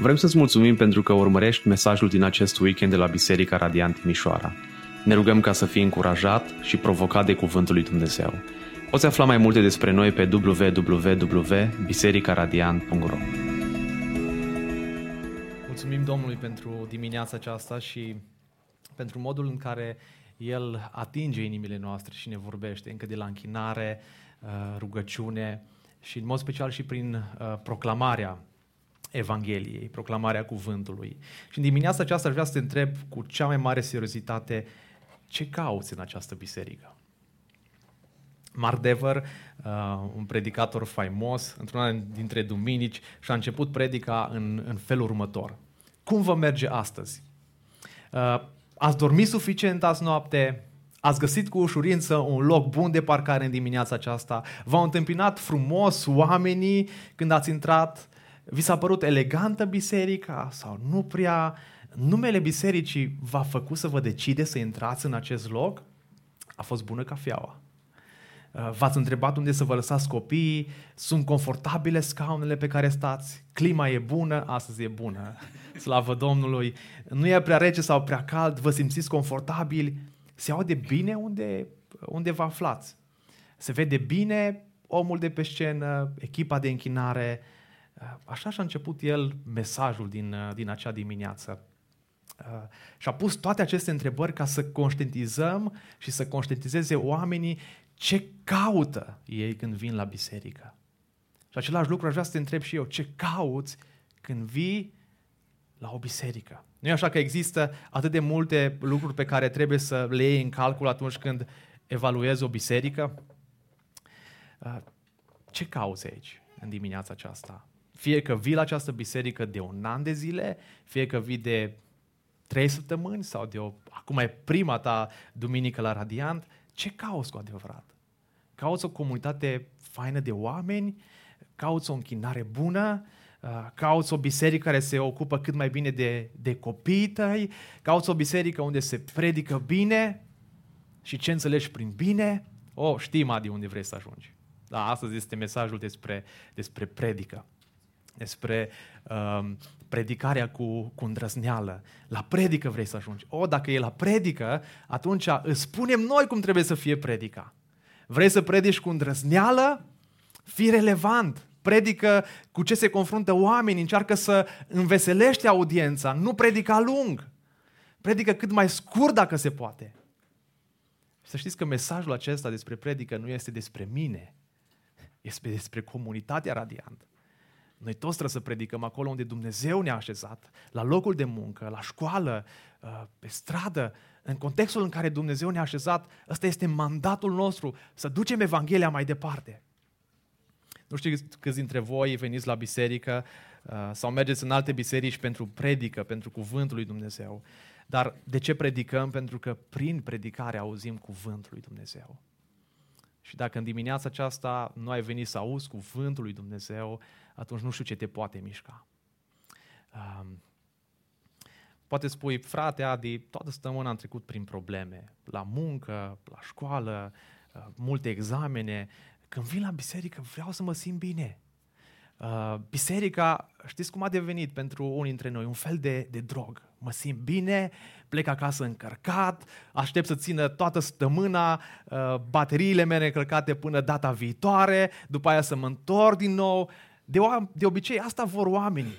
Vrem să-ți mulțumim pentru că urmărești mesajul din acest weekend de la Biserica Radiant Timișoara. Ne rugăm ca să fii încurajat și provocat de Cuvântul lui Dumnezeu. Poți afla mai multe despre noi pe www.bisericaradiant.ro Mulțumim Domnului pentru dimineața aceasta și pentru modul în care El atinge inimile noastre și ne vorbește încă de la închinare, uh, rugăciune și în mod special și prin uh, proclamarea Evangheliei, proclamarea cuvântului. Și în dimineața aceasta aș vrea să te întreb cu cea mai mare seriozitate ce cauți în această biserică? Mark Dever, uh, un predicator faimos, într-una dintre duminici, și-a început predica în, în felul următor. Cum vă merge astăzi? Uh, ați dormit suficient azi noapte? Ați găsit cu ușurință un loc bun de parcare în dimineața aceasta? V-au întâmpinat frumos oamenii când ați intrat? Vi s-a părut elegantă biserica sau nu prea? Numele bisericii v-a făcut să vă decide să intrați în acest loc? A fost bună cafeaua. Uh, v-ați întrebat unde să vă lăsați copiii? Sunt confortabile scaunele pe care stați? Clima e bună? Astăzi e bună. Slavă Domnului! Nu e prea rece sau prea cald? Vă simțiți confortabili? Se aude bine unde, unde vă aflați? Se vede bine omul de pe scenă, echipa de închinare? Uh, așa și-a început el mesajul din, uh, din acea dimineață. Și a pus toate aceste întrebări ca să conștientizăm și să conștientizeze oamenii ce caută ei când vin la biserică? Și același lucru aș vrea să te întreb și eu. Ce cauți când vii la o biserică? Nu e așa că există atât de multe lucruri pe care trebuie să le iei în calcul atunci când evaluezi o biserică? Uh, ce cauți aici în dimineața aceasta? Fie că vii la această biserică de un an de zile, fie că vii de trei săptămâni sau de o, acum e prima ta duminică la Radiant, ce cauți cu adevărat? Cauți o comunitate faină de oameni? Cauți o închinare bună? Uh, cauți o biserică care se ocupă cât mai bine de, de copiii tăi? Cauți o biserică unde se predică bine? Și ce înțelegi prin bine? O, oh, știm de unde vrei să ajungi. Da, astăzi este mesajul despre, despre predică despre um, predicarea cu, cu îndrăzneală. La predică vrei să ajungi. O, dacă e la predică, atunci îți spunem noi cum trebuie să fie predica. Vrei să predici cu îndrăzneală? Fii relevant. Predică cu ce se confruntă oamenii, încearcă să înveselești audiența, nu predica lung. Predică cât mai scurt dacă se poate. Să știți că mesajul acesta despre predică nu este despre mine, este despre comunitatea radiantă. Noi toți trebuie să predicăm acolo unde Dumnezeu ne-a așezat, la locul de muncă, la școală, uh, pe stradă, în contextul în care Dumnezeu ne-a așezat, ăsta este mandatul nostru, să ducem Evanghelia mai departe. Nu știu câți dintre voi veniți la biserică uh, sau mergeți în alte biserici pentru predică, pentru cuvântul lui Dumnezeu. Dar de ce predicăm? Pentru că prin predicare auzim cuvântul lui Dumnezeu. Și dacă în dimineața aceasta nu ai venit să auzi cuvântul lui Dumnezeu, atunci nu știu ce te poate mișca. Um, poate spui, frate Adi, toată săptămâna am trecut prin probleme, la muncă, la școală, uh, multe examene. Când vin la biserică, vreau să mă simt bine. Uh, biserica, știți cum a devenit pentru unii dintre noi? Un fel de, de drog. Mă simt bine, plec acasă încărcat, aștept să țină toată săptămâna, uh, bateriile mele încărcate până data viitoare, după aia să mă întorc din nou de, de obicei, asta vor oamenii.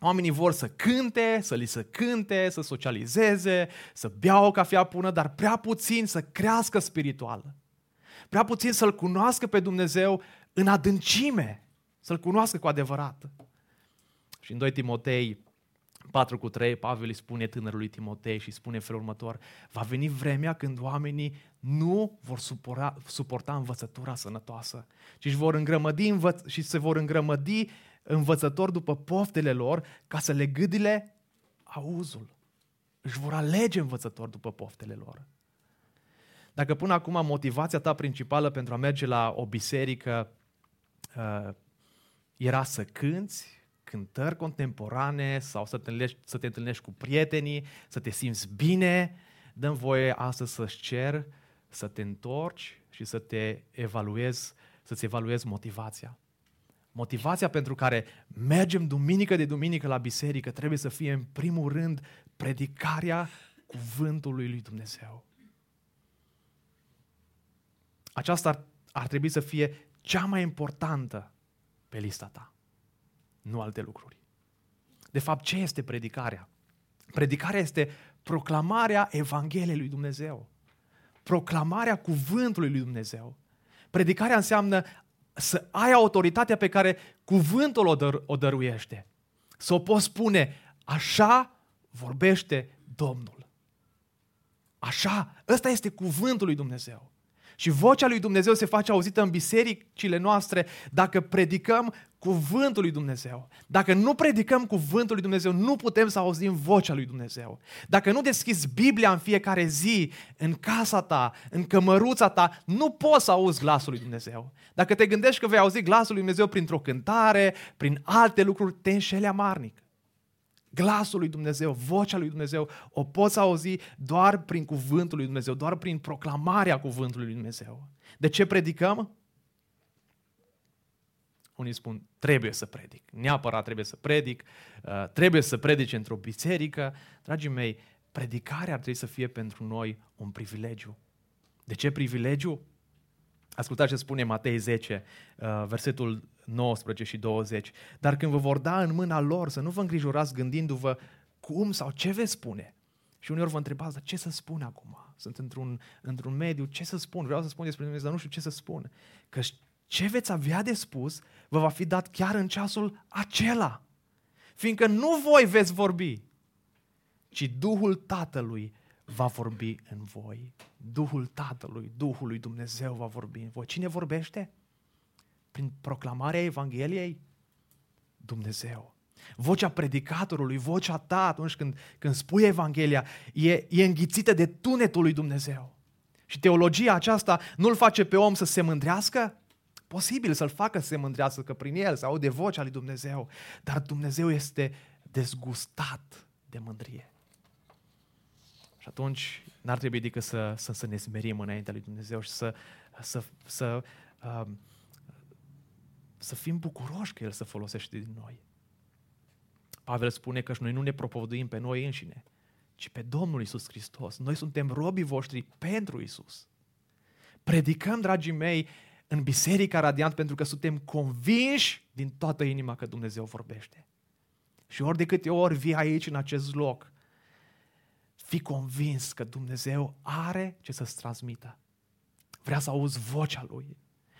Oamenii vor să cânte, să li se cânte, să socializeze, să bea o cafea bună, dar prea puțin să crească spiritual. Prea puțin să-L cunoască pe Dumnezeu în adâncime, să-L cunoască cu adevărat. Și în 2 Timotei 4 cu 3, Pavel îi spune tânărului Timotei și spune în felul următor, va veni vremea când oamenii nu vor supora, suporta învățătura sănătoasă, ci își vor îngrămădi învăț- și se vor îngrămădi învățători după poftele lor ca să le gâdile auzul. Își vor alege învățători după poftele lor. Dacă până acum motivația ta principală pentru a merge la o biserică uh, era să cânți, cântări contemporane sau să te, întâlnești, să te întâlnești cu prietenii, să te simți bine, dăm voie astăzi să-ți cer să te întorci și să te evaluezi, să-ți evaluezi motivația. Motivația pentru care mergem duminică de duminică la biserică trebuie să fie în primul rând predicarea cuvântului lui Dumnezeu. Aceasta ar, ar trebui să fie cea mai importantă pe lista ta, nu alte lucruri. De fapt, ce este predicarea? Predicarea este proclamarea Evangheliei lui Dumnezeu. Proclamarea cuvântului lui Dumnezeu. Predicarea înseamnă să ai autoritatea pe care cuvântul o, dăr- o dăruiește. Să o poți spune, așa vorbește Domnul. Așa, ăsta este cuvântul lui Dumnezeu. Și vocea lui Dumnezeu se face auzită în bisericile noastre dacă predicăm cuvântul lui Dumnezeu. Dacă nu predicăm cuvântul lui Dumnezeu, nu putem să auzim vocea lui Dumnezeu. Dacă nu deschizi Biblia în fiecare zi, în casa ta, în cămăruța ta, nu poți să auzi glasul lui Dumnezeu. Dacă te gândești că vei auzi glasul lui Dumnezeu printr-o cântare, prin alte lucruri, te înșeli amarnic. Glasul lui Dumnezeu, vocea lui Dumnezeu, o poți auzi doar prin cuvântul lui Dumnezeu, doar prin proclamarea cuvântului lui Dumnezeu. De ce predicăm? Unii spun, trebuie să predic, neapărat trebuie să predic, uh, trebuie să predice într-o biserică. Dragii mei, predicarea ar trebui să fie pentru noi un privilegiu. De ce privilegiu? Ascultați ce spune Matei 10, uh, versetul 19 și 20. Dar când vă vor da în mâna lor, să nu vă îngrijorați gândindu-vă cum sau ce veți spune. Și uneori vă întrebați, dar ce să spun acum? Sunt într-un, într-un mediu, ce să spun? Vreau să spun despre Dumnezeu, dar nu știu ce să spun. Că ce veți avea de spus vă va fi dat chiar în ceasul acela. Fiindcă nu voi veți vorbi, ci Duhul Tatălui va vorbi în voi. Duhul Tatălui, Duhul lui Dumnezeu va vorbi în voi. Cine vorbește? Prin proclamarea Evangheliei? Dumnezeu. Vocea predicatorului, vocea ta atunci când, când spui Evanghelia, e, e înghițită de tunetul lui Dumnezeu. Și teologia aceasta nu-l face pe om să se mândrească, posibil să-l facă să se mândrească că prin el, să aude vocea lui Dumnezeu, dar Dumnezeu este dezgustat de mândrie. Și atunci n-ar trebui decât să, să, să ne smerim înaintea lui Dumnezeu și să, să, să, uh, să fim bucuroși că El să folosește din noi. Pavel spune că noi nu ne propovăduim pe noi înșine, ci pe Domnul Isus Hristos. Noi suntem robii voștri pentru Isus. Predicăm, dragii mei, în Biserica Radiant pentru că suntem convinși din toată inima că Dumnezeu vorbește. Și ori de câte ori vii aici, în acest loc, fii convins că Dumnezeu are ce să-ți transmită. Vrea să auzi vocea Lui.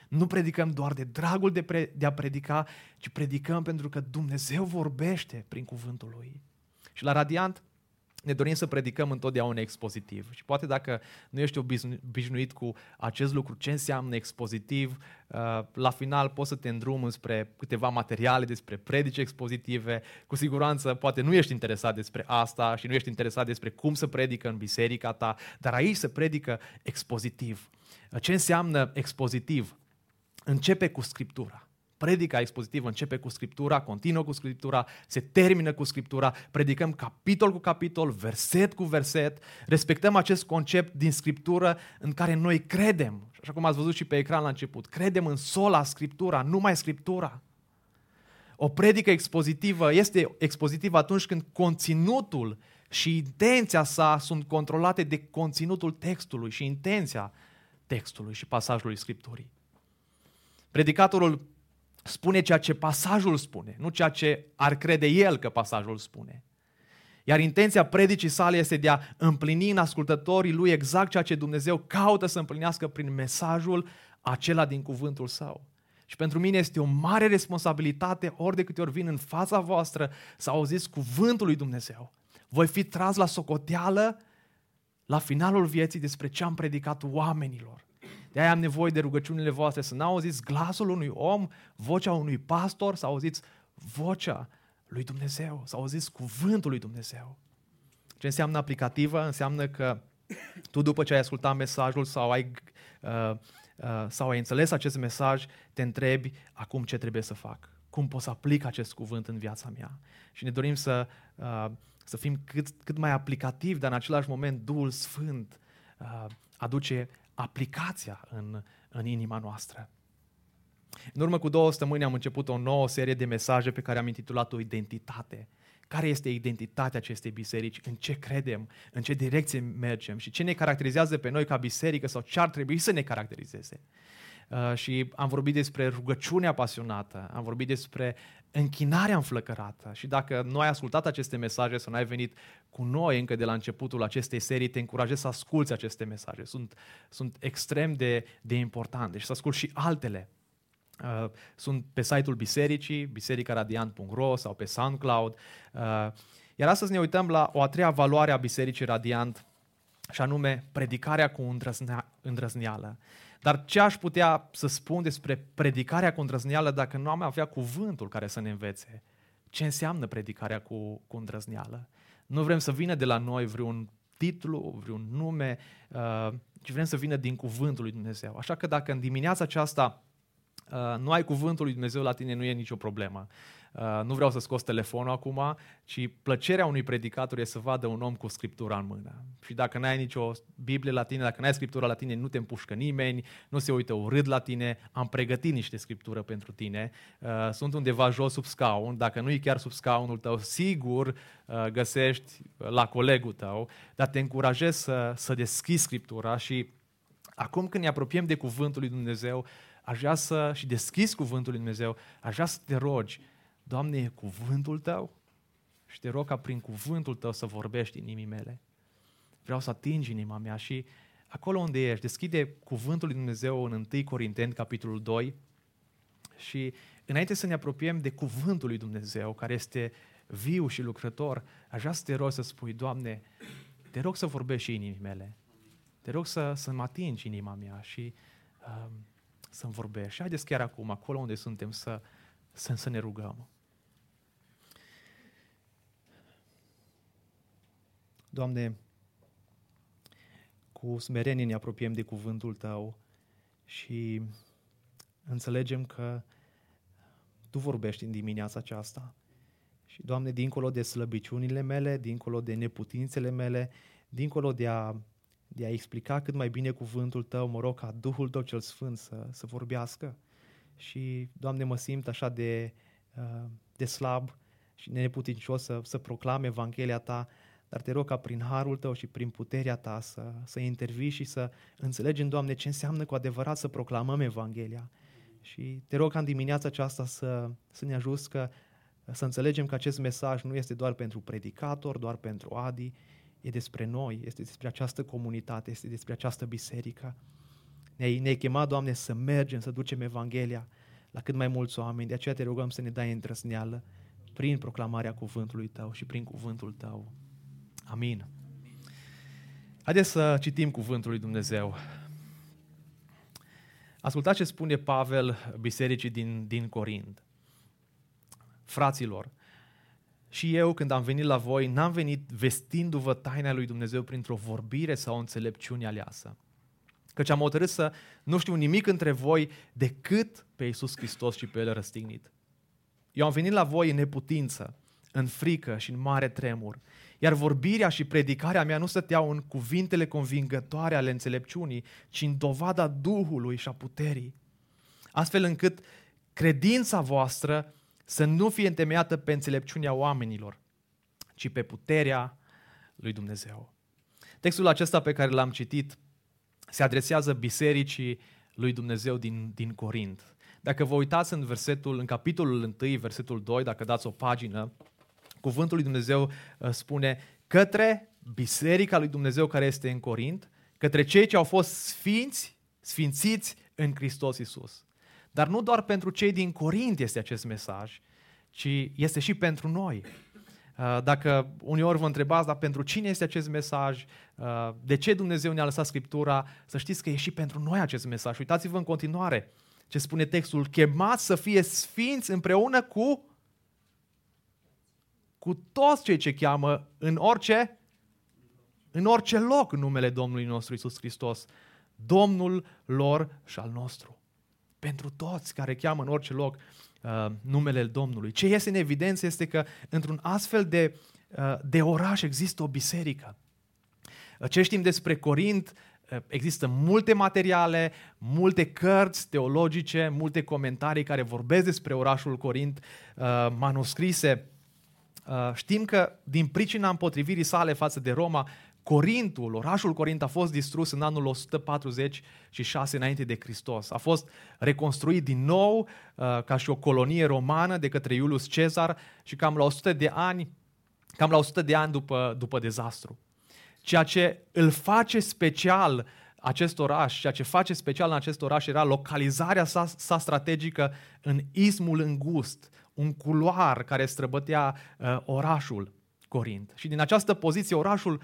Nu predicăm doar de dragul de, pre- de a predica, ci predicăm pentru că Dumnezeu vorbește prin cuvântul Lui. Și la Radiant ne dorim să predicăm întotdeauna expozitiv. Și poate dacă nu ești obișnuit cu acest lucru, ce înseamnă expozitiv, uh, la final poți să te îndrumi spre câteva materiale despre predici expozitive. Cu siguranță poate nu ești interesat despre asta și nu ești interesat despre cum să predică în biserica ta, dar aici se predică expozitiv. Ce înseamnă expozitiv? Începe cu Scriptura. Predica expozitivă începe cu Scriptura, continuă cu Scriptura, se termină cu Scriptura, predicăm capitol cu capitol, verset cu verset, respectăm acest concept din Scriptură în care noi credem, așa cum ați văzut și pe ecran la început, credem în sola Scriptura, numai Scriptura. O predică expozitivă este expozitivă atunci când conținutul și intenția sa sunt controlate de conținutul textului și intenția textului și pasajului Scripturii. Predicatorul spune ceea ce pasajul spune, nu ceea ce ar crede el că pasajul spune. Iar intenția predicii sale este de a împlini în ascultătorii lui exact ceea ce Dumnezeu caută să împlinească prin mesajul acela din cuvântul său. Și pentru mine este o mare responsabilitate ori de câte ori vin în fața voastră să auziți cuvântul lui Dumnezeu. Voi fi tras la socoteală la finalul vieții despre ce am predicat oamenilor. De aia am nevoie de rugăciunile voastre, să n-auziți glasul unui om, vocea unui pastor, să auziți vocea lui Dumnezeu, să auziți cuvântul lui Dumnezeu. Ce înseamnă aplicativă? Înseamnă că tu după ce ai ascultat mesajul sau ai, uh, uh, sau ai înțeles acest mesaj, te întrebi acum ce trebuie să fac. Cum pot să aplic acest cuvânt în viața mea? Și ne dorim să, uh, să fim cât, cât mai aplicativi, dar în același moment Duhul Sfânt uh, aduce aplicația în, în inima noastră. În urmă cu două săptămâni am început o nouă serie de mesaje pe care am intitulat-o Identitate. Care este identitatea acestei biserici? În ce credem? În ce direcție mergem? Și ce ne caracterizează pe noi ca biserică sau ce ar trebui să ne caracterizeze? Uh, și am vorbit despre rugăciunea pasionată, am vorbit despre închinarea înflăcărată. Și dacă nu ai ascultat aceste mesaje sau nu ai venit cu noi încă de la începutul acestei serii, te încurajez să asculți aceste mesaje. Sunt, sunt extrem de, de importante și să asculți și altele. Uh, sunt pe site-ul bisericii, bisericaradiant.ro sau pe SoundCloud. Uh, iar astăzi ne uităm la o a treia valoare a Bisericii Radiant, și anume predicarea cu îndrăzneală. Dar ce aș putea să spun despre predicarea cu îndrăzneală dacă nu am avea cuvântul care să ne învețe? Ce înseamnă predicarea cu, cu îndrăzneală? Nu vrem să vină de la noi vreun titlu, vreun nume, uh, ci vrem să vină din cuvântul lui Dumnezeu. Așa că dacă în dimineața aceasta uh, nu ai cuvântul lui Dumnezeu la tine, nu e nicio problemă. Uh, nu vreau să scos telefonul acum, ci plăcerea unui predicator e să vadă un om cu Scriptura în mână. Și dacă n-ai nicio Biblie la tine, dacă n-ai Scriptura la tine, nu te împușcă nimeni, nu se uită urât la tine, am pregătit niște Scriptură pentru tine, uh, sunt undeva jos sub scaun, dacă nu e chiar sub scaunul tău, sigur uh, găsești la colegul tău, dar te încurajez să, să deschizi Scriptura și acum când ne apropiem de Cuvântul lui Dumnezeu, aș vrea să, și deschizi Cuvântul lui Dumnezeu, aș vrea să te rogi Doamne, e cuvântul Tău și te rog ca prin cuvântul Tău să vorbești inimii mele. Vreau să atingi inima mea și acolo unde ești, deschide cuvântul lui Dumnezeu în 1 Corinteni, capitolul 2 și înainte să ne apropiem de cuvântul lui Dumnezeu, care este viu și lucrător, aș vrea să te rog să spui, Doamne, te rog să vorbești și inimii mele. Te rog să, să mă atingi inima mea și um, să-mi vorbești. Și haideți chiar acum, acolo unde suntem, să, să, să ne rugăm. Doamne, cu smerenie ne apropiem de cuvântul Tău și înțelegem că Tu vorbești în dimineața aceasta. Și, Doamne, dincolo de slăbiciunile mele, dincolo de neputințele mele, dincolo de a, de a explica cât mai bine cuvântul Tău, mă rog ca Duhul Tău cel Sfânt să, să vorbească. Și, Doamne, mă simt așa de, uh, de slab și neputincios să, să proclam Evanghelia Ta, dar te rog ca prin harul tău și prin puterea ta să, să intervii și să înțelegem, Doamne, ce înseamnă cu adevărat să proclamăm Evanghelia. Și te rog ca în dimineața aceasta să, să ne ajuți că, să înțelegem că acest mesaj nu este doar pentru predicator, doar pentru Adi, e despre noi, este despre această comunitate, este despre această biserică. Ne-ai, ne chemat, Doamne, să mergem, să ducem Evanghelia la cât mai mulți oameni. De aceea te rugăm să ne dai întrăsneală prin proclamarea cuvântului Tău și prin cuvântul Tău. Amin. Haideți să citim cuvântul lui Dumnezeu. Ascultați ce spune Pavel bisericii din, din Corint. Fraților, și eu când am venit la voi, n-am venit vestindu-vă taina lui Dumnezeu printr-o vorbire sau o înțelepciune aleasă. Căci am hotărât să nu știu nimic între voi decât pe Iisus Hristos și pe El răstignit. Eu am venit la voi în neputință, în frică și în mare tremur. Iar vorbirea și predicarea mea nu stăteau în cuvintele convingătoare ale înțelepciunii, ci în dovada Duhului și a puterii. Astfel încât credința voastră să nu fie întemeiată pe înțelepciunea oamenilor, ci pe puterea lui Dumnezeu. Textul acesta pe care l-am citit se adresează bisericii lui Dumnezeu din, din Corint. Dacă vă uitați în versetul, în capitolul 1, versetul 2, dacă dați o pagină, Cuvântul lui Dumnezeu uh, spune către biserica lui Dumnezeu care este în Corint, către cei ce au fost sfinți, sfințiți în Hristos Isus. Dar nu doar pentru cei din Corint este acest mesaj, ci este și pentru noi. Uh, dacă uneori vă întrebați, dar pentru cine este acest mesaj, uh, de ce Dumnezeu ne-a lăsat Scriptura, să știți că e și pentru noi acest mesaj. Uitați-vă în continuare ce spune textul, chemați să fie sfinți împreună cu cu toți cei ce cheamă în orice, în orice loc în numele Domnului nostru Isus Hristos. Domnul lor și al nostru. Pentru toți care cheamă în orice loc uh, numele Domnului. Ce este în evidență este că într-un astfel de, uh, de oraș există o biserică. Uh, ce știm despre Corint există multe materiale, multe cărți teologice, multe comentarii care vorbesc despre orașul Corint, manuscrise. Știm că din pricina împotrivirii sale față de Roma, Corintul, orașul Corint a fost distrus în anul 146 înainte de Hristos. A fost reconstruit din nou uh, ca și o colonie romană de către Iulius Cezar și cam la 100 de ani, cam la 100 de ani după, după dezastru. Ceea ce îl face special acest oraș, ceea ce face special în acest oraș era localizarea sa, sa strategică în ismul îngust, un culoar care străbătea uh, orașul Corint. Și din această poziție orașul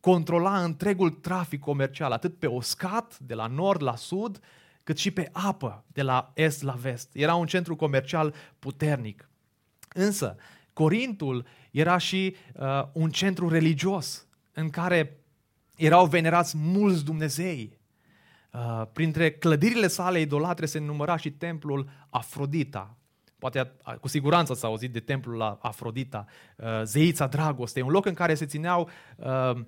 controla întregul trafic comercial, atât pe uscat, de la nord la sud, cât și pe apă, de la est la vest. Era un centru comercial puternic. Însă, Corintul era și uh, un centru religios în care erau venerați mulți Dumnezei. Uh, printre clădirile sale idolatre se număra și templul Afrodita. Poate cu siguranță s-a auzit de templul la Afrodita, uh, zeița dragostei, un loc în care se țineau uh,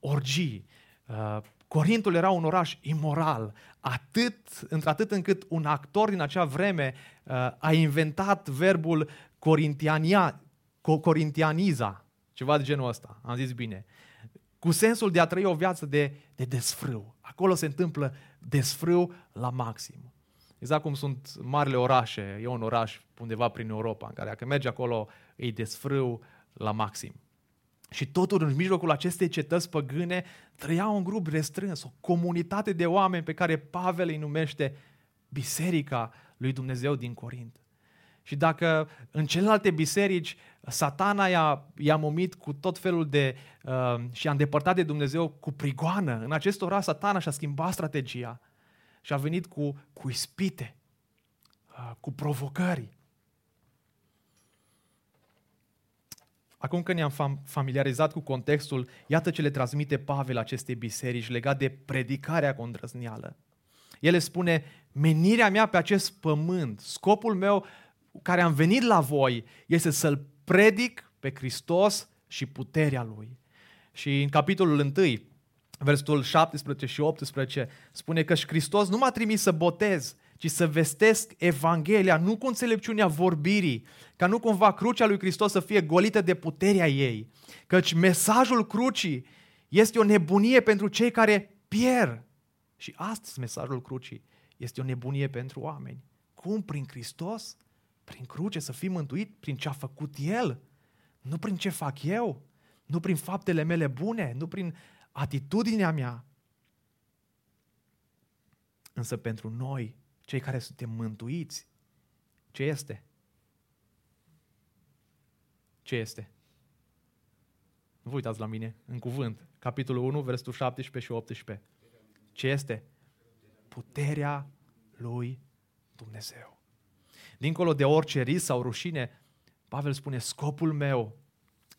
orgii. Uh, Corintul era un oraș imoral, atât, într-atât încât un actor din acea vreme uh, a inventat verbul corintiania, corintianiza, ceva de genul ăsta, am zis bine, cu sensul de a trăi o viață de, de desfrâu. Acolo se întâmplă desfrâu la maxim. Exact cum sunt marile orașe, e un oraș undeva prin Europa, în care dacă mergi acolo, e desfrâu la maxim. Și totul în mijlocul acestei cetăți păgâne trăia un grup restrâns, o comunitate de oameni pe care Pavel îi numește Biserica lui Dumnezeu din Corint. Și dacă în celelalte biserici satana i-a, i-a momit cu tot felul de... Uh, și a îndepărtat de Dumnezeu cu prigoană, în acest oraș satana și-a schimbat strategia și a venit cu, cu ispite, uh, cu provocări. Acum că ne-am familiarizat cu contextul, iată ce le transmite Pavel acestei biserici legat de predicarea cu îndrăzneală. El spune, menirea mea pe acest pământ, scopul meu care am venit la voi, este să-L predic pe Hristos și puterea Lui. Și în capitolul 1, versetul 17 și 18, spune că și Hristos nu m-a trimis să botez, ci să vestesc Evanghelia, nu cu înțelepciunea vorbirii, ca nu cumva crucea lui Hristos să fie golită de puterea ei. Căci mesajul crucii este o nebunie pentru cei care pierd. Și astăzi mesajul crucii este o nebunie pentru oameni. Cum? Prin Hristos? Prin cruce să fii mântuit? Prin ce a făcut El? Nu prin ce fac eu? Nu prin faptele mele bune? Nu prin atitudinea mea? Însă pentru noi cei care suntem mântuiți, ce este? Ce este? Nu vă uitați la mine, în cuvânt. Capitolul 1, versetul 17 și 18. Ce este? Puterea lui Dumnezeu. Dincolo de orice ris sau rușine, Pavel spune, scopul meu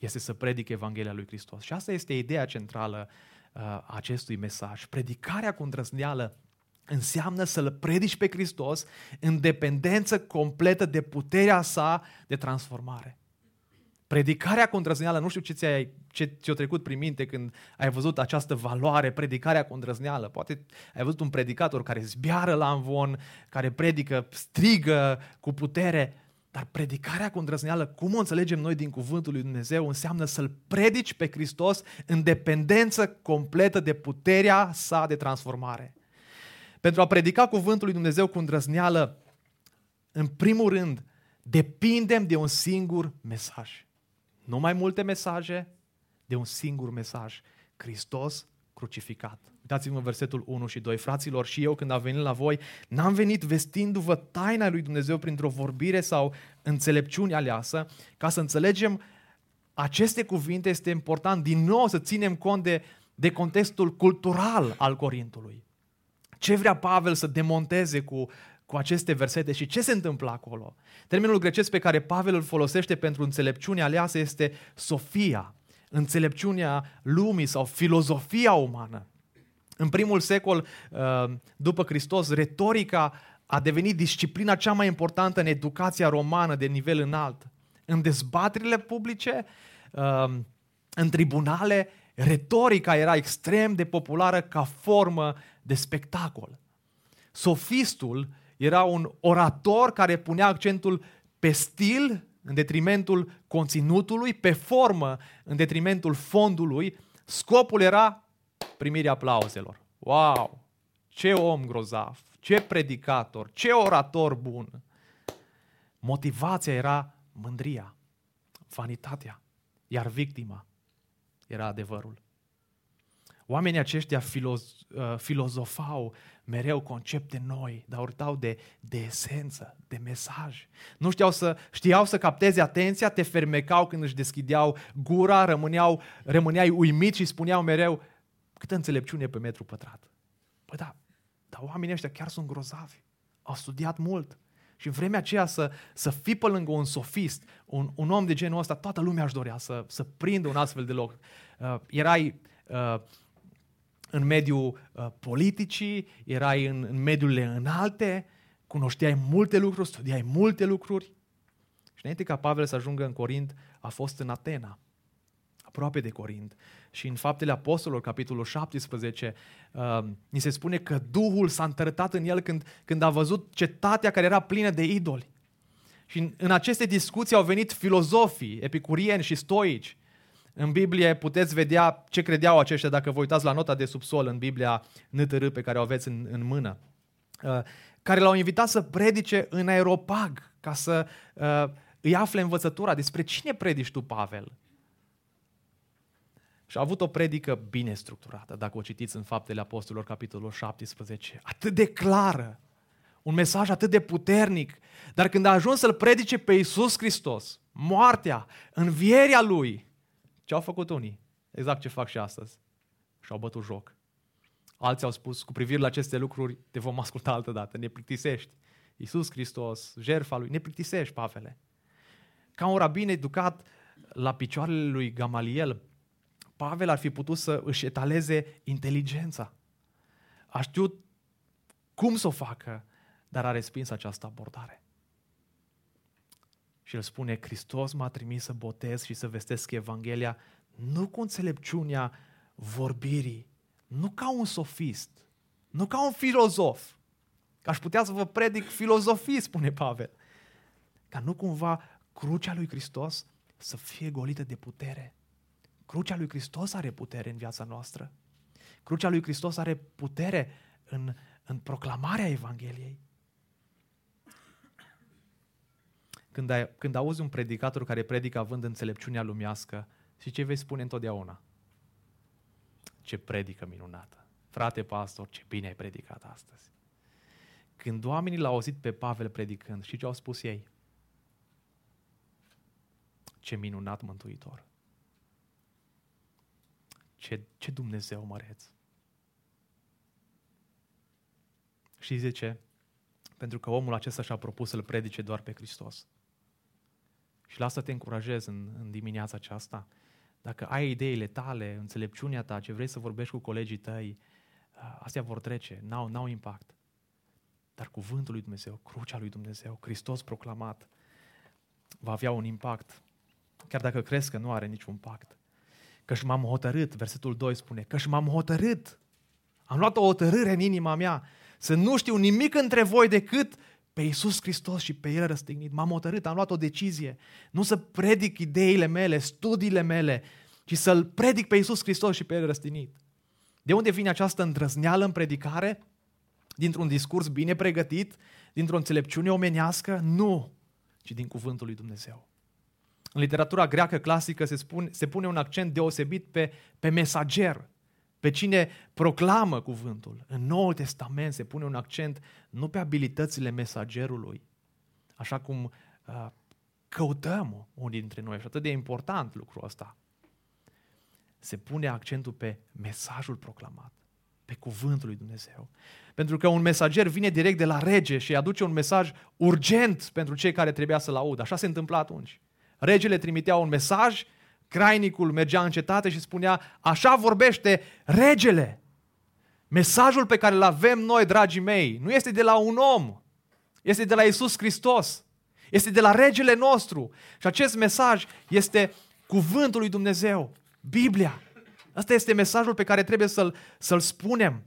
este să predic Evanghelia lui Hristos. Și asta este ideea centrală uh, a acestui mesaj. Predicarea cu îndrăzneală înseamnă să-L predici pe Hristos în dependență completă de puterea sa de transformare. Predicarea contrazneală, nu știu ce ți-a, ce ți-a trecut prin minte când ai văzut această valoare, predicarea contrazneală. Poate ai văzut un predicator care zbiară la învon, care predică, strigă cu putere, dar predicarea contrazneală, cum o înțelegem noi din cuvântul lui Dumnezeu, înseamnă să-L predici pe Hristos în dependență completă de puterea sa de transformare. Pentru a predica cuvântul lui Dumnezeu cu îndrăzneală, în primul rând, depindem de un singur mesaj. Nu mai multe mesaje, de un singur mesaj. Hristos crucificat. Uitați-vă în versetul 1 și 2. Fraților, și eu când am venit la voi, n-am venit vestindu-vă taina lui Dumnezeu printr-o vorbire sau înțelepciune aleasă, ca să înțelegem aceste cuvinte, este important din nou să ținem cont de, de contextul cultural al Corintului. Ce vrea Pavel să demonteze cu, cu aceste versete și ce se întâmplă acolo? Termenul grecesc pe care Pavel îl folosește pentru înțelepciunea aleasă este Sofia, înțelepciunea lumii sau filozofia umană. În primul secol uh, după Hristos, retorica a devenit disciplina cea mai importantă în educația romană de nivel înalt. În dezbaterile publice, uh, în tribunale, retorica era extrem de populară ca formă de spectacol. Sofistul era un orator care punea accentul pe stil în detrimentul conținutului, pe formă în detrimentul fondului. Scopul era primirea aplauzelor. Wow! Ce om grozav! Ce predicator! Ce orator bun! Motivația era mândria, vanitatea, iar victima era adevărul. Oamenii aceștia filoz, uh, filozofau mereu concepte noi, dar urtau de, de esență, de mesaj. Nu știau să, știau să capteze atenția, te fermecau când își deschideau gura, rămâneau, rămâneai uimit și spuneau mereu câtă înțelepciune pe metru pătrat. Păi da, dar oamenii ăștia chiar sunt grozavi. Au studiat mult. Și în vremea aceea să, să fii pe lângă un sofist, un, un om de genul ăsta, toată lumea își dorea să, să prindă un astfel de loc. Uh, erai uh, în mediul uh, politicii, erai în, în mediurile înalte, cunoșteai multe lucruri, studiai multe lucruri. Și înainte ca Pavel să ajungă în Corint, a fost în Atena, aproape de Corint. Și în Faptele Apostolilor, capitolul 17, uh, ni se spune că Duhul s-a întărătat în el când, când a văzut cetatea care era plină de idoli. Și în, în aceste discuții au venit filozofii, epicurieni și stoici, în Biblie puteți vedea ce credeau aceștia dacă vă uitați la nota de subsol în Biblia NTR pe care o aveți în, în mână. Uh, care l-au invitat să predice în aeropag ca să uh, îi afle învățătura despre cine predici tu, Pavel. Și a avut o predică bine structurată, dacă o citiți în Faptele Apostolilor, capitolul 17, atât de clară, un mesaj atât de puternic, dar când a ajuns să-L predice pe Iisus Hristos, moartea, învierea Lui, ce au făcut unii? Exact ce fac și astăzi. Și-au bătut joc. Alții au spus, cu privire la aceste lucruri, te vom asculta altă dată, ne plictisești. Iisus Hristos, jertfa lui, ne plictisești, Pavele. Ca un rabin educat la picioarele lui Gamaliel, Pavel ar fi putut să își etaleze inteligența. A știut cum să o facă, dar a respins această abordare. Și el spune, Hristos m-a trimis să botez și să vestesc Evanghelia nu cu înțelepciunea vorbirii, nu ca un sofist, nu ca un filozof. Că aș putea să vă predic filozofii, spune Pavel. Ca nu cumva crucea lui Hristos să fie golită de putere. Crucea lui Hristos are putere în viața noastră. Crucea lui Hristos are putere în, în proclamarea Evangheliei. Când, ai, când auzi un predicator care predică având înțelepciunea lumească, și ce vei spune întotdeauna? Ce predică minunată! Frate pastor, ce bine ai predicat astăzi! Când oamenii l-au auzit pe Pavel predicând, și ce au spus ei? Ce minunat mântuitor! Ce, ce Dumnezeu măreț! Și zice, pentru că omul acesta și-a propus să-L predice doar pe Hristos. Și lasă să te încurajez în, în dimineața aceasta. Dacă ai ideile tale, înțelepciunea ta, ce vrei să vorbești cu colegii tăi, astea vor trece, n-au, n-au impact. Dar cuvântul lui Dumnezeu, crucea lui Dumnezeu, Hristos proclamat, va avea un impact. Chiar dacă crezi că nu are niciun impact. Că și m-am hotărât, versetul 2 spune, că și m-am hotărât. Am luat o hotărâre în inima mea să nu știu nimic între voi decât pe Iisus Hristos și pe El răstignit. M-am hotărât, am luat o decizie. Nu să predic ideile mele, studiile mele, ci să-L predic pe Iisus Hristos și pe El răstignit. De unde vine această îndrăzneală în predicare? Dintr-un discurs bine pregătit? Dintr-o înțelepciune omenească? Nu, ci din cuvântul lui Dumnezeu. În literatura greacă clasică se, spune, se pune un accent deosebit pe, pe mesager, pe cine proclamă cuvântul. În Noul Testament se pune un accent nu pe abilitățile mesagerului, așa cum uh, căutăm unii dintre noi și atât de important lucrul ăsta. Se pune accentul pe mesajul proclamat, pe cuvântul lui Dumnezeu. Pentru că un mesager vine direct de la rege și aduce un mesaj urgent pentru cei care trebuia să-l audă. Așa se întâmpla atunci. Regele trimitea un mesaj crainicul mergea în cetate și spunea, așa vorbește regele. Mesajul pe care îl avem noi, dragii mei, nu este de la un om, este de la Isus Hristos, este de la regele nostru. Și acest mesaj este cuvântul lui Dumnezeu, Biblia. Ăsta este mesajul pe care trebuie să-l, să-l spunem,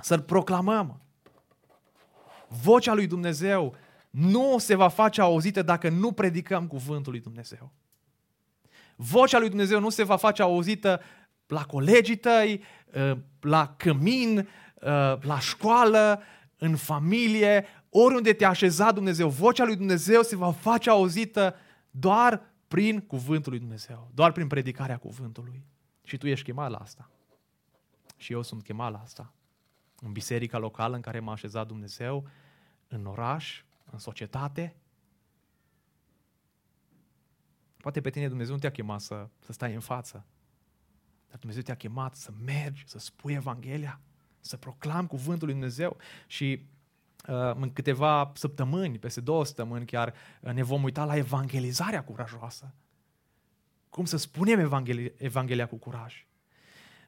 să-l proclamăm. Vocea lui Dumnezeu nu se va face auzită dacă nu predicăm cuvântul lui Dumnezeu. Vocea lui Dumnezeu nu se va face auzită la colegii tăi, ă, la cămin, ă, la școală, în familie, oriunde te-a așezat Dumnezeu. Vocea lui Dumnezeu se va face auzită doar prin cuvântul lui Dumnezeu, doar prin predicarea cuvântului. Și tu ești chemat la asta. Și eu sunt chemat la asta. În biserica locală în care m-a așezat Dumnezeu, în oraș, în societate. Poate pe tine Dumnezeu nu te-a chemat să, să stai în față, dar Dumnezeu te-a chemat să mergi, să spui Evanghelia, să proclam cuvântul lui Dumnezeu. Și uh, în câteva săptămâni, peste două săptămâni chiar, uh, ne vom uita la evangelizarea curajoasă. Cum să spunem Evanghelia, Evanghelia cu curaj.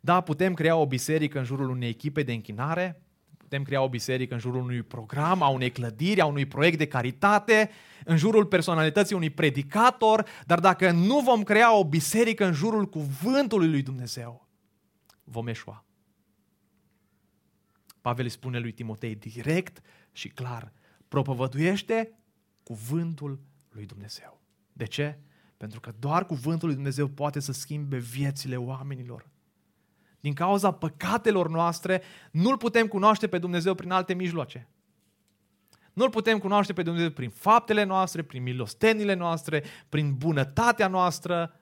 Da, putem crea o biserică în jurul unei echipe de închinare, putem crea o biserică în jurul unui program, a unei clădiri, a unui proiect de caritate, în jurul personalității unui predicator, dar dacă nu vom crea o biserică în jurul cuvântului lui Dumnezeu, vom eșua. Pavel îi spune lui Timotei direct și clar, propovăduiește cuvântul lui Dumnezeu. De ce? Pentru că doar cuvântul lui Dumnezeu poate să schimbe viețile oamenilor. Din cauza păcatelor noastre, nu-L putem cunoaște pe Dumnezeu prin alte mijloace. Nu-L putem cunoaște pe Dumnezeu prin faptele noastre, prin milostenile noastre, prin bunătatea noastră.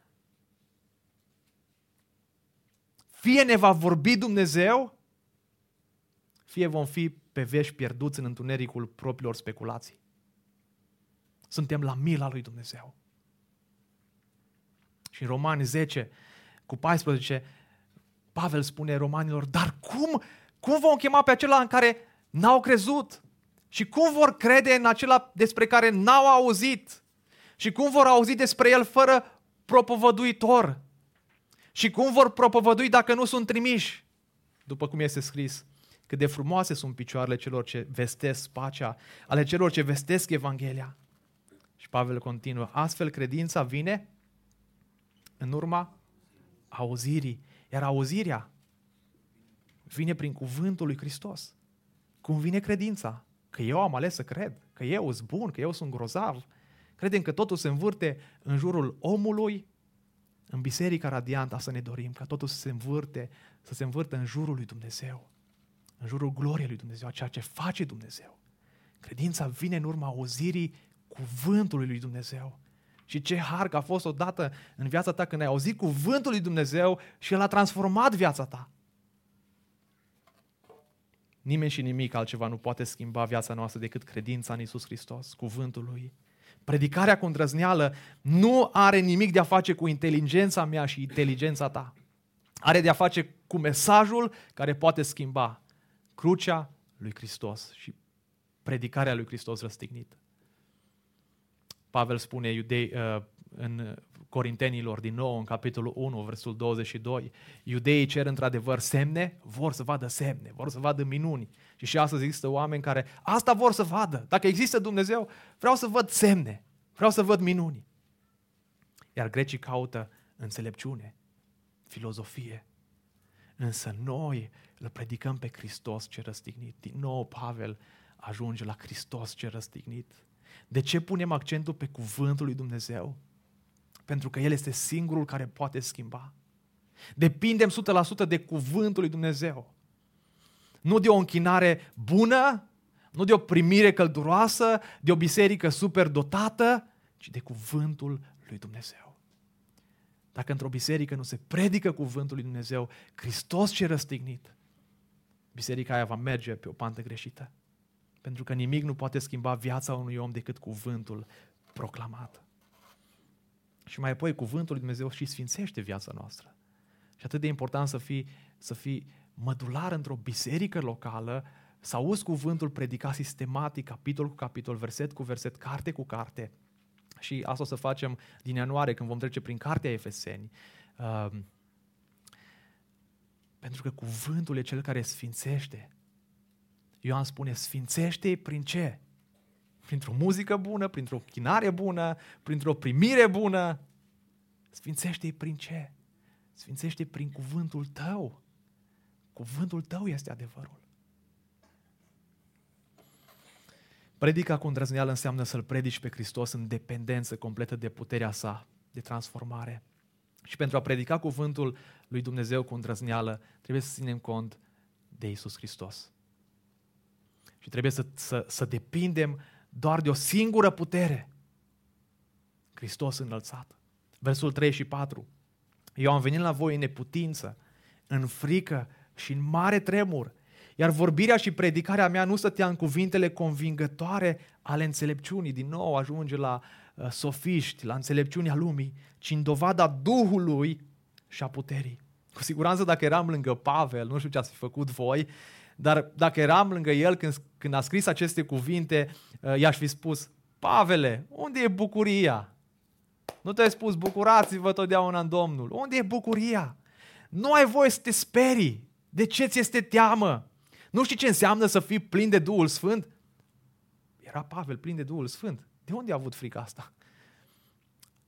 Fie ne va vorbi Dumnezeu, fie vom fi pe vești pierduți în întunericul propriilor speculații. Suntem la mila lui Dumnezeu. Și în Romani 10, cu 14, Pavel spune romanilor, dar cum, cum vom chema pe acela în care n-au crezut? Și cum vor crede în acela despre care n-au auzit? Și cum vor auzi despre el fără propovăduitor? Și cum vor propovădui dacă nu sunt trimiși? După cum este scris, cât de frumoase sunt picioarele celor ce vestesc pacea, ale celor ce vestesc Evanghelia. Și Pavel continuă, astfel credința vine în urma auzirii. Iar auzirea vine prin cuvântul lui Hristos. Cum vine credința? Că eu am ales să cred, că eu sunt bun, că eu sunt grozav. Credem că totul se învârte în jurul omului, în biserica radiantă să ne dorim, ca totul să se învârte, să se învârte în jurul lui Dumnezeu, în jurul gloriei lui Dumnezeu, a ceea ce face Dumnezeu. Credința vine în urma auzirii cuvântului lui Dumnezeu. Și ce har că a fost odată în viața ta când ai auzit cuvântul lui Dumnezeu și El a transformat viața ta. Nimeni și nimic altceva nu poate schimba viața noastră decât credința în Isus Hristos, cuvântul Lui. Predicarea cu îndrăzneală nu are nimic de a face cu inteligența mea și inteligența ta. Are de a face cu mesajul care poate schimba crucea lui Hristos și predicarea lui Hristos răstignit. Pavel spune iudei, uh, în Corintenilor din nou, în capitolul 1, versul 22, iudeii cer într-adevăr semne, vor să vadă semne, vor să vadă minuni. Și și astăzi există oameni care asta vor să vadă. Dacă există Dumnezeu, vreau să văd semne, vreau să văd minuni. Iar grecii caută înțelepciune, filozofie. Însă noi îl predicăm pe Hristos ce răstignit. Din nou Pavel ajunge la Hristos ce răstignit. De ce punem accentul pe cuvântul lui Dumnezeu? Pentru că El este singurul care poate schimba. Depindem 100% de cuvântul lui Dumnezeu. Nu de o închinare bună, nu de o primire călduroasă, de o biserică super dotată, ci de cuvântul lui Dumnezeu. Dacă într-o biserică nu se predică cuvântul lui Dumnezeu, Hristos ce răstignit, biserica aia va merge pe o pantă greșită. Pentru că nimic nu poate schimba viața unui om decât cuvântul proclamat. Și mai apoi cuvântul lui Dumnezeu și sfințește viața noastră. Și atât de important să fii, să fii mădular într-o biserică locală, să auzi cuvântul predicat sistematic, capitol cu capitol, verset cu verset, carte cu carte. Și asta o să facem din ianuarie, când vom trece prin cartea Efeseni. Uh, pentru că cuvântul e cel care sfințește. Ioan spune, sfințește prin ce? Printr-o muzică bună, printr-o chinare bună, printr-o primire bună. Sfințește-i prin ce? Sfințește prin cuvântul tău. Cuvântul tău este adevărul. Predica cu îndrăzneală înseamnă să-L predici pe Hristos în dependență completă de puterea sa, de transformare. Și pentru a predica cuvântul lui Dumnezeu cu îndrăzneală, trebuie să ținem cont de Isus Hristos. Și trebuie să, să, să depindem doar de o singură putere. Hristos înălțat. Versul 3 și 4. Eu am venit la voi în neputință, în frică și în mare tremur. Iar vorbirea și predicarea mea nu stătea în cuvintele convingătoare ale înțelepciunii. Din nou ajunge la uh, sofiști, la înțelepciunea lumii, ci în dovada Duhului și a puterii. Cu siguranță dacă eram lângă Pavel, nu știu ce ați fi făcut voi, dar dacă eram lângă el când, când a scris aceste cuvinte, uh, i-aș fi spus, Pavele, unde e bucuria? Nu te-ai spus, bucurați-vă totdeauna în Domnul. Unde e bucuria? Nu ai voie să te sperii. De ce ți este teamă? Nu știi ce înseamnă să fii plin de Duhul Sfânt? Era Pavel plin de Duhul Sfânt. De unde a avut frica asta?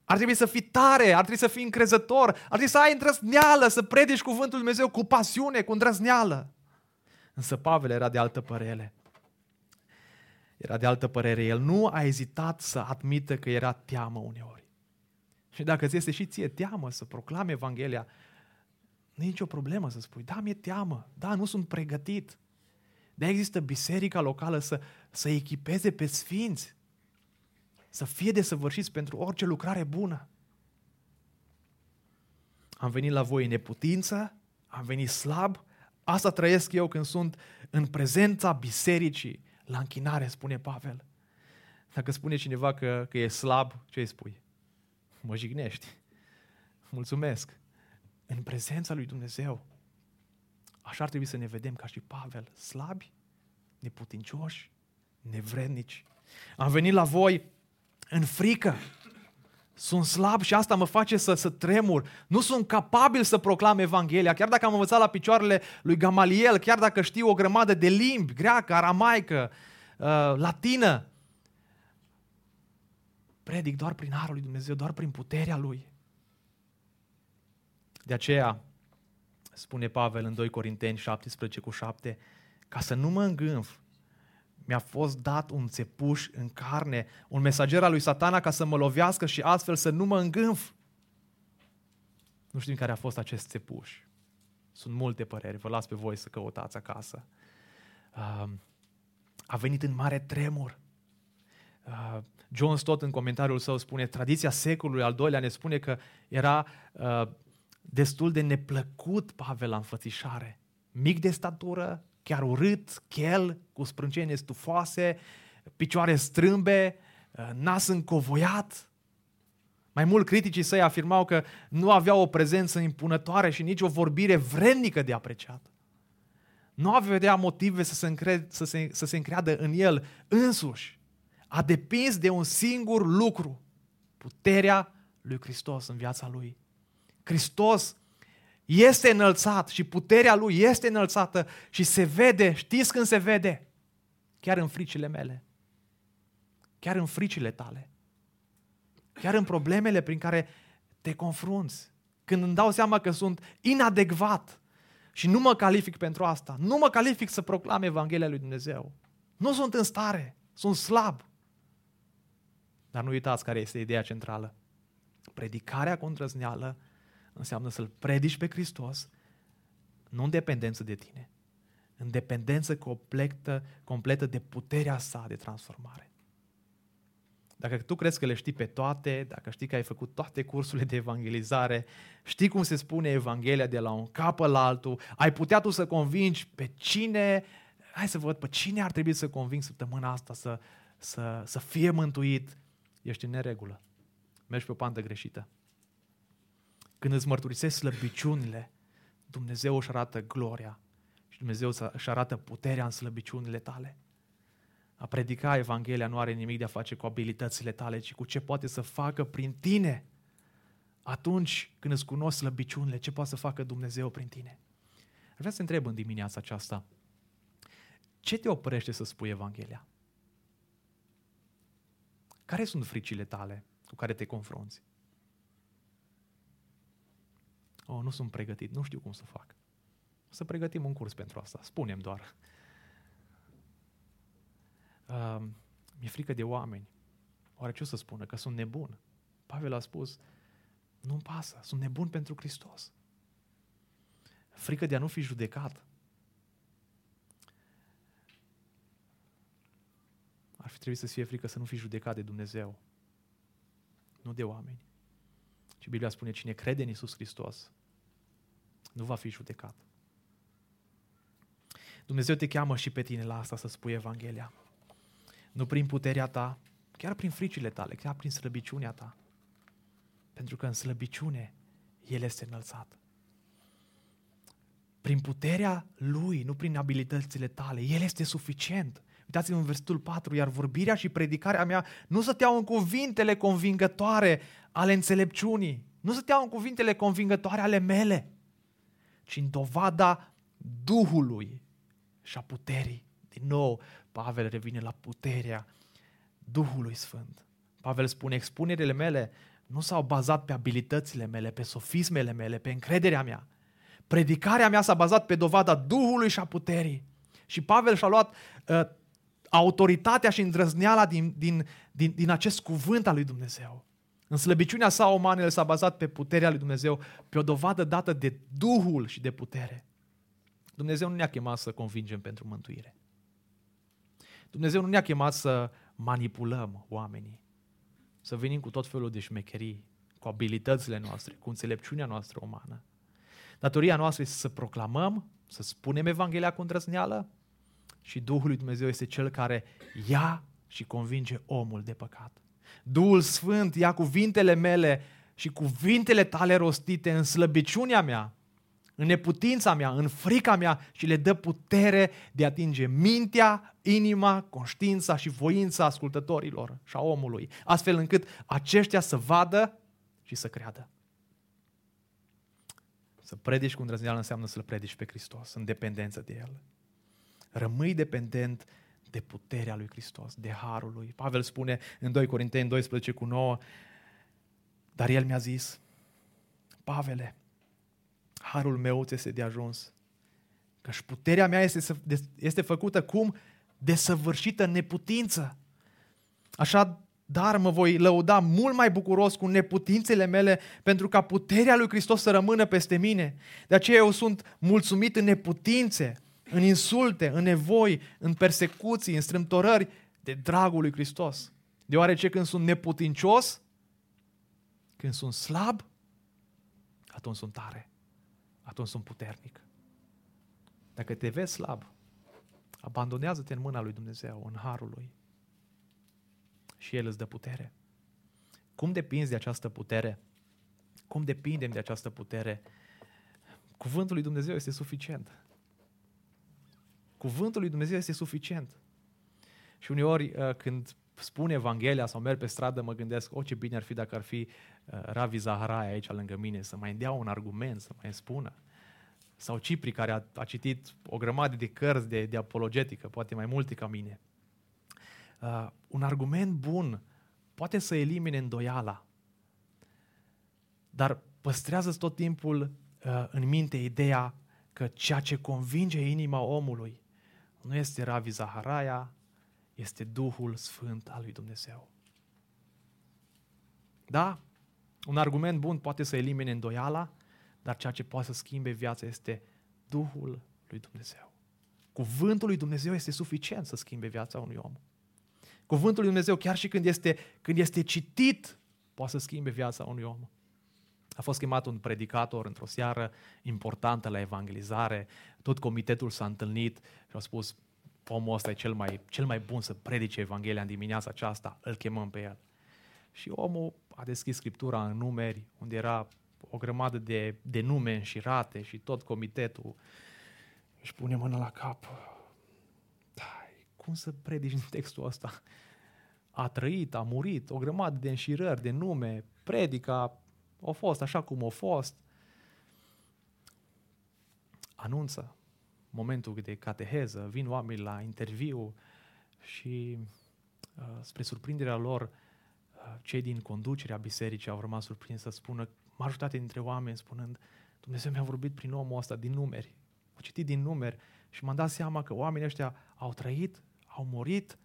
Ar trebui să fii tare, ar trebui să fii încrezător, ar trebui să ai îndrăzneală, să predici cuvântul Lui Dumnezeu cu pasiune, cu îndrăzneală. Însă Pavel era de altă părere. Era de altă părere. El nu a ezitat să admită că era teamă uneori. Și dacă ți este și ție teamă să proclame Evanghelia, nu e nicio problemă să spui, da, mi-e teamă, da, nu sunt pregătit. De există biserica locală să, să echipeze pe sfinți, să fie desăvârșiți pentru orice lucrare bună. Am venit la voi în neputință, am venit slab, asta trăiesc eu când sunt în prezența bisericii, la închinare, spune Pavel. Dacă spune cineva că, că e slab, ce îi spui? Mă jignești. Mulțumesc. În prezența lui Dumnezeu. Așa ar trebui să ne vedem ca și Pavel, slabi, neputincioși, nevrednici. Am venit la voi în frică. Sunt slab și asta mă face să, să tremur. Nu sunt capabil să proclam Evanghelia, chiar dacă am învățat la picioarele lui Gamaliel, chiar dacă știu o grămadă de limbi, greacă, aramaică, uh, latină. Predic doar prin harul lui Dumnezeu, doar prin puterea lui. De aceea, spune Pavel în 2 Corinteni 17 cu 7, ca să nu mă îngânf, mi-a fost dat un țepuș în carne, un mesager al lui satana ca să mă lovească și astfel să nu mă îngânf. Nu știm care a fost acest țepuș. Sunt multe păreri, vă las pe voi să căutați acasă. A venit în mare tremur. John Stott în comentariul său spune, tradiția secolului al doilea ne spune că era destul de neplăcut Pavel la înfățișare. Mic de statură, chiar urât, chel, cu sprâncene stufoase, picioare strâmbe, uh, nas încovoiat. Mai mult, criticii săi afirmau că nu avea o prezență impunătoare și nici o vorbire vrednică de apreciat. Nu avea motive să se, încred, să, se, să se încreadă în el însuși. A depins de un singur lucru, puterea lui Hristos în viața lui. Hristos este înălțat și puterea Lui este înălțată și se vede, știți când se vede? Chiar în fricile mele. Chiar în fricile tale. Chiar în problemele prin care te confrunți. Când îmi dau seama că sunt inadecvat și nu mă calific pentru asta. Nu mă calific să proclam Evanghelia lui Dumnezeu. Nu sunt în stare. Sunt slab. Dar nu uitați care este ideea centrală. Predicarea cu îndrăzneală înseamnă să-L predici pe Hristos, nu în dependență de tine, în dependență completă, completă de puterea sa de transformare. Dacă tu crezi că le știi pe toate, dacă știi că ai făcut toate cursurile de evangelizare, știi cum se spune Evanghelia de la un cap la altul, ai putea tu să convingi pe cine, hai să văd, pe cine ar trebui să conving săptămâna asta să, să, să fie mântuit, ești în neregulă. Mergi pe o pantă greșită. Când îți mărturisești slăbiciunile, Dumnezeu își arată gloria și Dumnezeu își arată puterea în slăbiciunile tale. A predica Evanghelia nu are nimic de a face cu abilitățile tale, ci cu ce poate să facă prin tine. Atunci când îți cunoști slăbiciunile, ce poate să facă Dumnezeu prin tine? Ar vrea să întreb în dimineața aceasta, ce te oprește să spui Evanghelia? Care sunt fricile tale cu care te confrunți? Oh, nu sunt pregătit, nu știu cum să fac. Să pregătim un curs pentru asta, spunem doar. Uh, mi-e frică de oameni. Oare ce o să spună? Că sunt nebun. Pavel a spus, nu-mi pasă, sunt nebun pentru Hristos. Frică de a nu fi judecat. Ar fi trebuit să fie frică să nu fi judecat de Dumnezeu, nu de oameni. Și Biblia spune, cine crede în Isus Hristos, nu va fi judecat. Dumnezeu te cheamă și pe tine la asta să spui Evanghelia. Nu prin puterea ta, chiar prin fricile tale, chiar prin slăbiciunea ta. Pentru că în slăbiciune El este înălțat. Prin puterea Lui, nu prin abilitățile tale. El este suficient. Uitați-vă în versetul 4, iar vorbirea și predicarea mea nu stăteau în cuvintele convingătoare ale înțelepciunii, nu stăteau în cuvintele convingătoare ale mele, ci în dovada Duhului și a puterii. Din nou, Pavel revine la puterea Duhului Sfânt. Pavel spune, expunerile mele nu s-au bazat pe abilitățile mele, pe sofismele mele, pe încrederea mea. Predicarea mea s-a bazat pe dovada Duhului și a puterii. Și Pavel și-a luat uh, autoritatea și îndrăzneala din, din, din, din acest cuvânt al lui Dumnezeu. În slăbiciunea sa umană, el s-a bazat pe puterea lui Dumnezeu, pe o dovadă dată de Duhul și de putere. Dumnezeu nu ne-a chemat să convingem pentru mântuire. Dumnezeu nu ne-a chemat să manipulăm oamenii, să venim cu tot felul de șmecherii, cu abilitățile noastre, cu înțelepciunea noastră umană. Datoria noastră este să proclamăm, să spunem Evanghelia cu îndrăzneală și Duhul lui Dumnezeu este cel care ia și convinge omul de păcat. Duhul Sfânt ia cuvintele mele și cuvintele tale rostite în slăbiciunea mea, în neputința mea, în frica mea și le dă putere de a atinge mintea, inima, conștiința și voința ascultătorilor și a omului, astfel încât aceștia să vadă și să creadă. Să predici cu îndrăzneală înseamnă să-L predici pe Hristos, în dependență de El. Rămâi dependent de puterea lui Hristos, de harul lui. Pavel spune în 2 Corinteni 12 cu 9, dar el mi-a zis, Pavele, harul meu ți este de ajuns, și puterea mea este, este făcută cum? Desăvârșită neputință. Așa dar mă voi lăuda mult mai bucuros cu neputințele mele pentru ca puterea lui Hristos să rămână peste mine. De aceea eu sunt mulțumit în neputințe, în insulte, în nevoi, în persecuții, în strâmtorări, de dragul lui Hristos. Deoarece când sunt neputincios, când sunt slab, atunci sunt tare, atunci sunt puternic. Dacă te vezi slab, abandonează-te în mâna lui Dumnezeu, în harul lui. Și El îți dă putere. Cum depinzi de această putere? Cum depindem de această putere? Cuvântul lui Dumnezeu este suficient. Cuvântul lui Dumnezeu este suficient. Și uneori uh, când spun Evanghelia sau merg pe stradă, mă gândesc, o, ce bine ar fi dacă ar fi uh, Ravi Zaharai aici lângă mine, să mai dea un argument, să mai spună. Sau Cipri, care a, a citit o grămadă de cărți de, de apologetică, poate mai multe ca mine. Uh, un argument bun poate să elimine îndoiala, dar păstrează tot timpul uh, în minte ideea că ceea ce convinge inima omului nu este Ravi Zaharaia, este Duhul Sfânt al lui Dumnezeu. Da, un argument bun poate să elimine îndoiala, dar ceea ce poate să schimbe viața este Duhul lui Dumnezeu. Cuvântul lui Dumnezeu este suficient să schimbe viața unui om. Cuvântul lui Dumnezeu, chiar și când este, când este citit, poate să schimbe viața unui om. A fost chemat un predicator într-o seară importantă la evangelizare, tot comitetul s-a întâlnit și a spus, omul ăsta e cel mai, cel mai bun să predice Evanghelia în dimineața aceasta, îl chemăm pe el. Și omul a deschis Scriptura în numeri, unde era o grămadă de, de nume înșirate și tot comitetul își pune mâna la cap. Da, cum să predici în textul ăsta? A trăit, a murit, o grămadă de înșirări, de nume, predica a fost așa cum a fost. Anunță momentul de cateheză, vin oameni la interviu și uh, spre surprinderea lor, uh, cei din conducerea bisericii au rămas surprinși să spună majoritatea dintre oameni spunând, Dumnezeu mi-a vorbit prin omul ăsta din numeri. Am citit din numeri și m-am dat seama că oamenii ăștia au trăit, au murit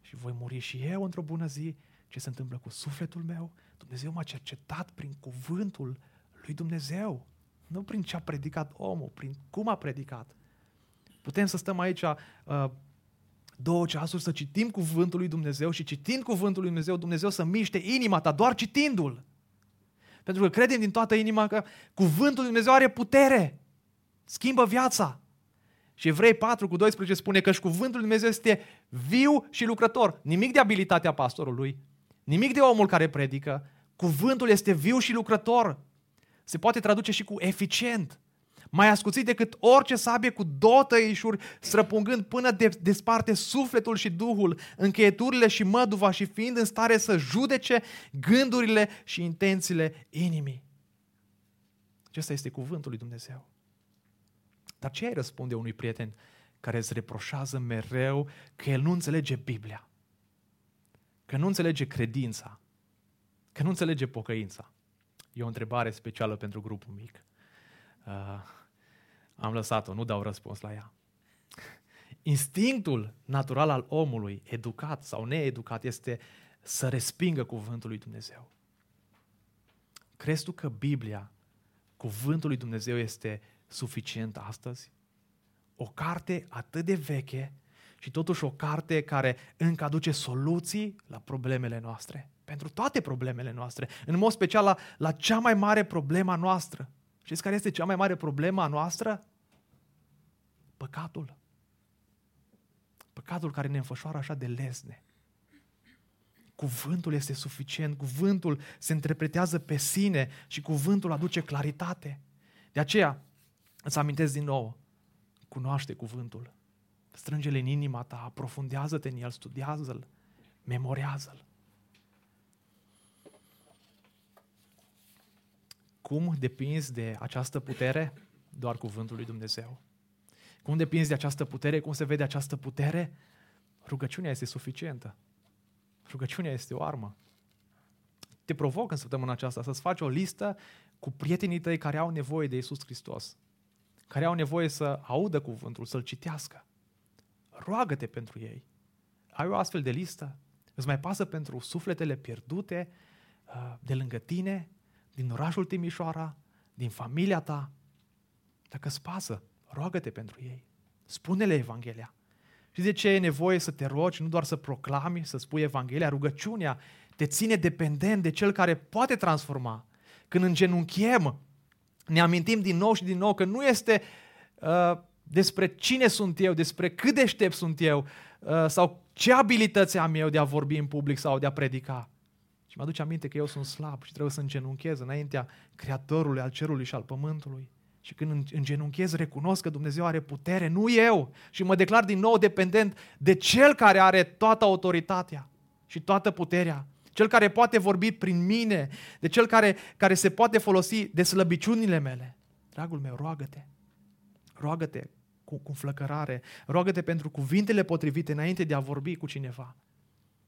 și voi muri și eu într-o bună zi. Ce se întâmplă cu sufletul meu? Dumnezeu m-a cercetat prin cuvântul lui Dumnezeu. Nu prin ce a predicat omul, prin cum a predicat. Putem să stăm aici uh, două ceasuri să citim cuvântul lui Dumnezeu și citind cuvântul lui Dumnezeu, Dumnezeu să miște inima ta doar citindu-l. Pentru că credem din toată inima că cuvântul lui Dumnezeu are putere. Schimbă viața. Și Evrei 4 cu 12 spune că și cuvântul lui Dumnezeu este viu și lucrător. Nimic de abilitatea pastorului, nimic de omul care predică. Cuvântul este viu și lucrător. Se poate traduce și cu eficient mai ascuțit decât orice sabie cu două tăișuri, străpungând până de, desparte sufletul și duhul, încheieturile și măduva și fiind în stare să judece gândurile și intențiile inimii. Acesta este cuvântul lui Dumnezeu. Dar ce ai răspunde unui prieten care îți reproșează mereu că el nu înțelege Biblia? Că nu înțelege credința? Că nu înțelege pocăința? E o întrebare specială pentru grupul mic. Uh, am lăsat-o, nu dau răspuns la ea. Instinctul natural al omului, educat sau needucat, este să respingă cuvântul lui Dumnezeu. Crezi tu că Biblia, cuvântul lui Dumnezeu, este suficient astăzi? O carte atât de veche și totuși o carte care încă aduce soluții la problemele noastre. Pentru toate problemele noastre. În mod special la, la cea mai mare problemă noastră. Știți care este cea mai mare problemă a noastră? Păcatul. Păcatul care ne înfășoară așa de lesne. Cuvântul este suficient, cuvântul se interpretează pe sine și cuvântul aduce claritate. De aceea, îți amintesc din nou, cunoaște cuvântul. Strânge-l în inima ta, aprofundează-te în el, studiază-l, memorează-l. Cum depinzi de această putere? Doar cuvântul lui Dumnezeu. Cum depinzi de această putere? Cum se vede această putere? Rugăciunea este suficientă. Rugăciunea este o armă. Te provoc în săptămâna aceasta să-ți faci o listă cu prietenii tăi care au nevoie de Isus Hristos, care au nevoie să audă cuvântul, să-l citească. Roagă-te pentru ei. Ai o astfel de listă? Îți mai pasă pentru sufletele pierdute uh, de lângă tine, din orașul Timișoara, din familia ta? Dacă îți pasă, roagă-te pentru ei. Spune-le Evanghelia. Și de ce e nevoie să te rogi, nu doar să proclami, să spui Evanghelia? Rugăciunea te ține dependent de cel care poate transforma. Când îngenunchem, ne amintim din nou și din nou că nu este uh, despre cine sunt eu, despre cât deștept sunt eu uh, sau ce abilități am eu de a vorbi în public sau de a predica. Și mă aduce aminte că eu sunt slab și trebuie să îngenunchez înaintea Creatorului al cerului și al pământului. Și când îngenunchez, recunosc că Dumnezeu are putere, nu eu. Și mă declar din nou dependent de Cel care are toată autoritatea și toată puterea. Cel care poate vorbi prin mine, de Cel care, care se poate folosi de slăbiciunile mele. Dragul meu, roagă-te. Roagă-te cu, cu flăcărare. Roagă-te pentru cuvintele potrivite înainte de a vorbi cu cineva.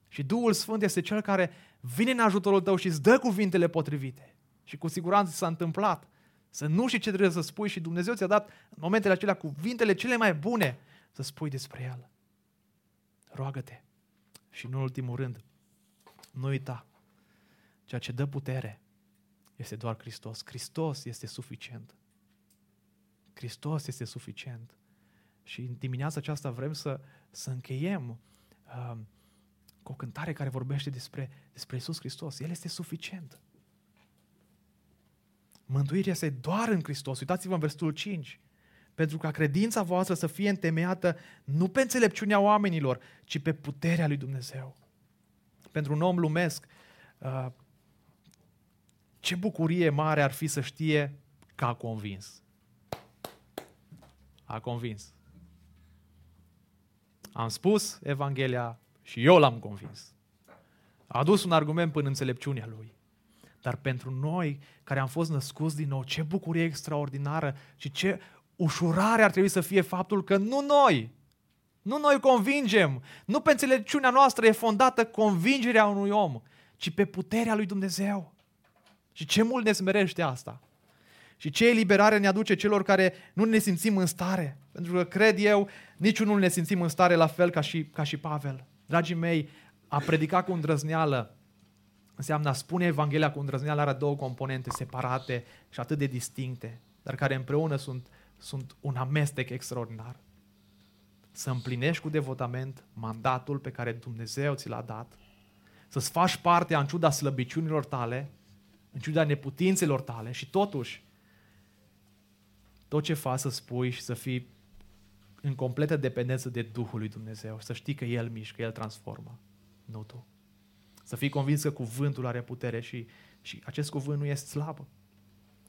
Și Duhul Sfânt este Cel care vine în ajutorul tău și îți dă cuvintele potrivite. Și cu siguranță s-a întâmplat să nu știi ce trebuie să spui și Dumnezeu ți-a dat în momentele acelea cuvintele cele mai bune să spui despre El. Roagă-te. Și în ultimul rând, nu uita, ceea ce dă putere este doar Hristos. Hristos este suficient. Hristos este suficient. Și în dimineața aceasta vrem să, să încheiem uh, cu o cântare care vorbește despre, despre Isus Hristos. El este suficient. Mântuirea este doar în Hristos. Uitați-vă în versetul 5. Pentru ca credința voastră să fie întemeiată nu pe înțelepciunea oamenilor, ci pe puterea lui Dumnezeu. Pentru un om lumesc, uh, ce bucurie mare ar fi să știe că a convins. A convins. Am spus Evanghelia și eu l-am convins. A adus un argument până înțelepciunea lui. Dar pentru noi care am fost născuți din nou, ce bucurie extraordinară și ce ușurare ar trebui să fie faptul că nu noi, nu noi convingem, nu pe înțelepciunea noastră e fondată convingerea unui om, ci pe puterea lui Dumnezeu. Și ce mult ne smerește asta. Și ce eliberare ne aduce celor care nu ne simțim în stare? Pentru că cred eu, niciunul nu ne simțim în stare la fel ca și, ca și Pavel. Dragii mei, a predica cu îndrăzneală înseamnă a spune Evanghelia cu îndrăzneală are două componente separate și atât de distincte, dar care împreună sunt, sunt un amestec extraordinar. Să împlinești cu devotament mandatul pe care Dumnezeu ți l-a dat, să-ți faci parte în ciuda slăbiciunilor tale, în ciuda neputințelor tale și totuși tot ce faci să spui și să fii în completă dependență de Duhul lui Dumnezeu, să știi că El mișcă, El transformă, nu tu. Să fii convins că cuvântul are putere și, și acest cuvânt nu este slab.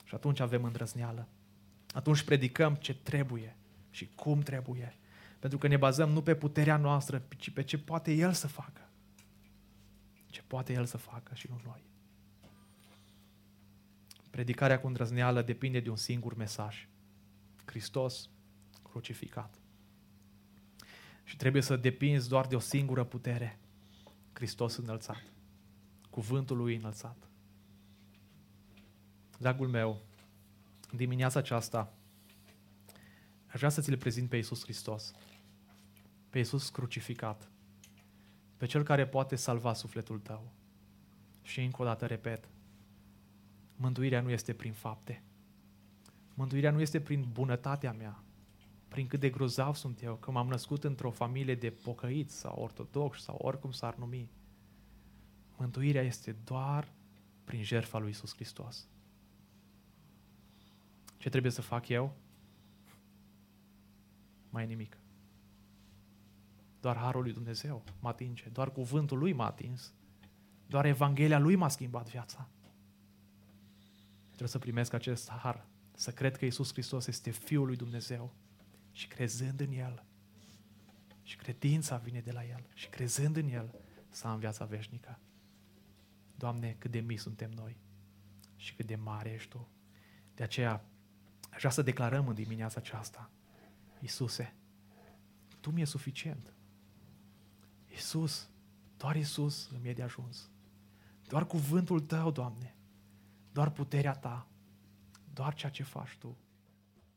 Și atunci avem îndrăzneală. Atunci predicăm ce trebuie și cum trebuie. Pentru că ne bazăm nu pe puterea noastră, ci pe ce poate El să facă. Ce poate El să facă și nu noi. Predicarea cu îndrăzneală depinde de un singur mesaj. Hristos crucificat. Și trebuie să depinzi doar de o singură putere. Hristos înălțat. Cuvântul lui înălțat. Dragul meu, în dimineața aceasta aș vrea să ți-l prezint pe Iisus Hristos. Pe Iisus crucificat. Pe Cel care poate salva sufletul tău. Și încă o dată repet, mântuirea nu este prin fapte. Mântuirea nu este prin bunătatea mea, prin cât de grozav sunt eu, că m-am născut într-o familie de pocăiți sau ortodox sau oricum s-ar numi. Mântuirea este doar prin jertfa lui Isus Hristos. Ce trebuie să fac eu? Mai nimic. Doar harul lui Dumnezeu mă atinge, doar cuvântul lui m-a atins, doar Evanghelia lui m-a schimbat viața. Trebuie să primesc acest har, să cred că Isus Hristos este Fiul lui Dumnezeu și crezând în El, și credința vine de la El, și crezând în El, să am viața veșnică. Doamne, cât de mici suntem noi și cât de mare ești Tu. De aceea, aș vrea să declarăm în dimineața aceasta, Iisuse, Tu mi-e suficient. Iisus, doar Iisus îmi e de ajuns. Doar cuvântul Tău, Doamne, doar puterea Ta, doar ceea ce faci Tu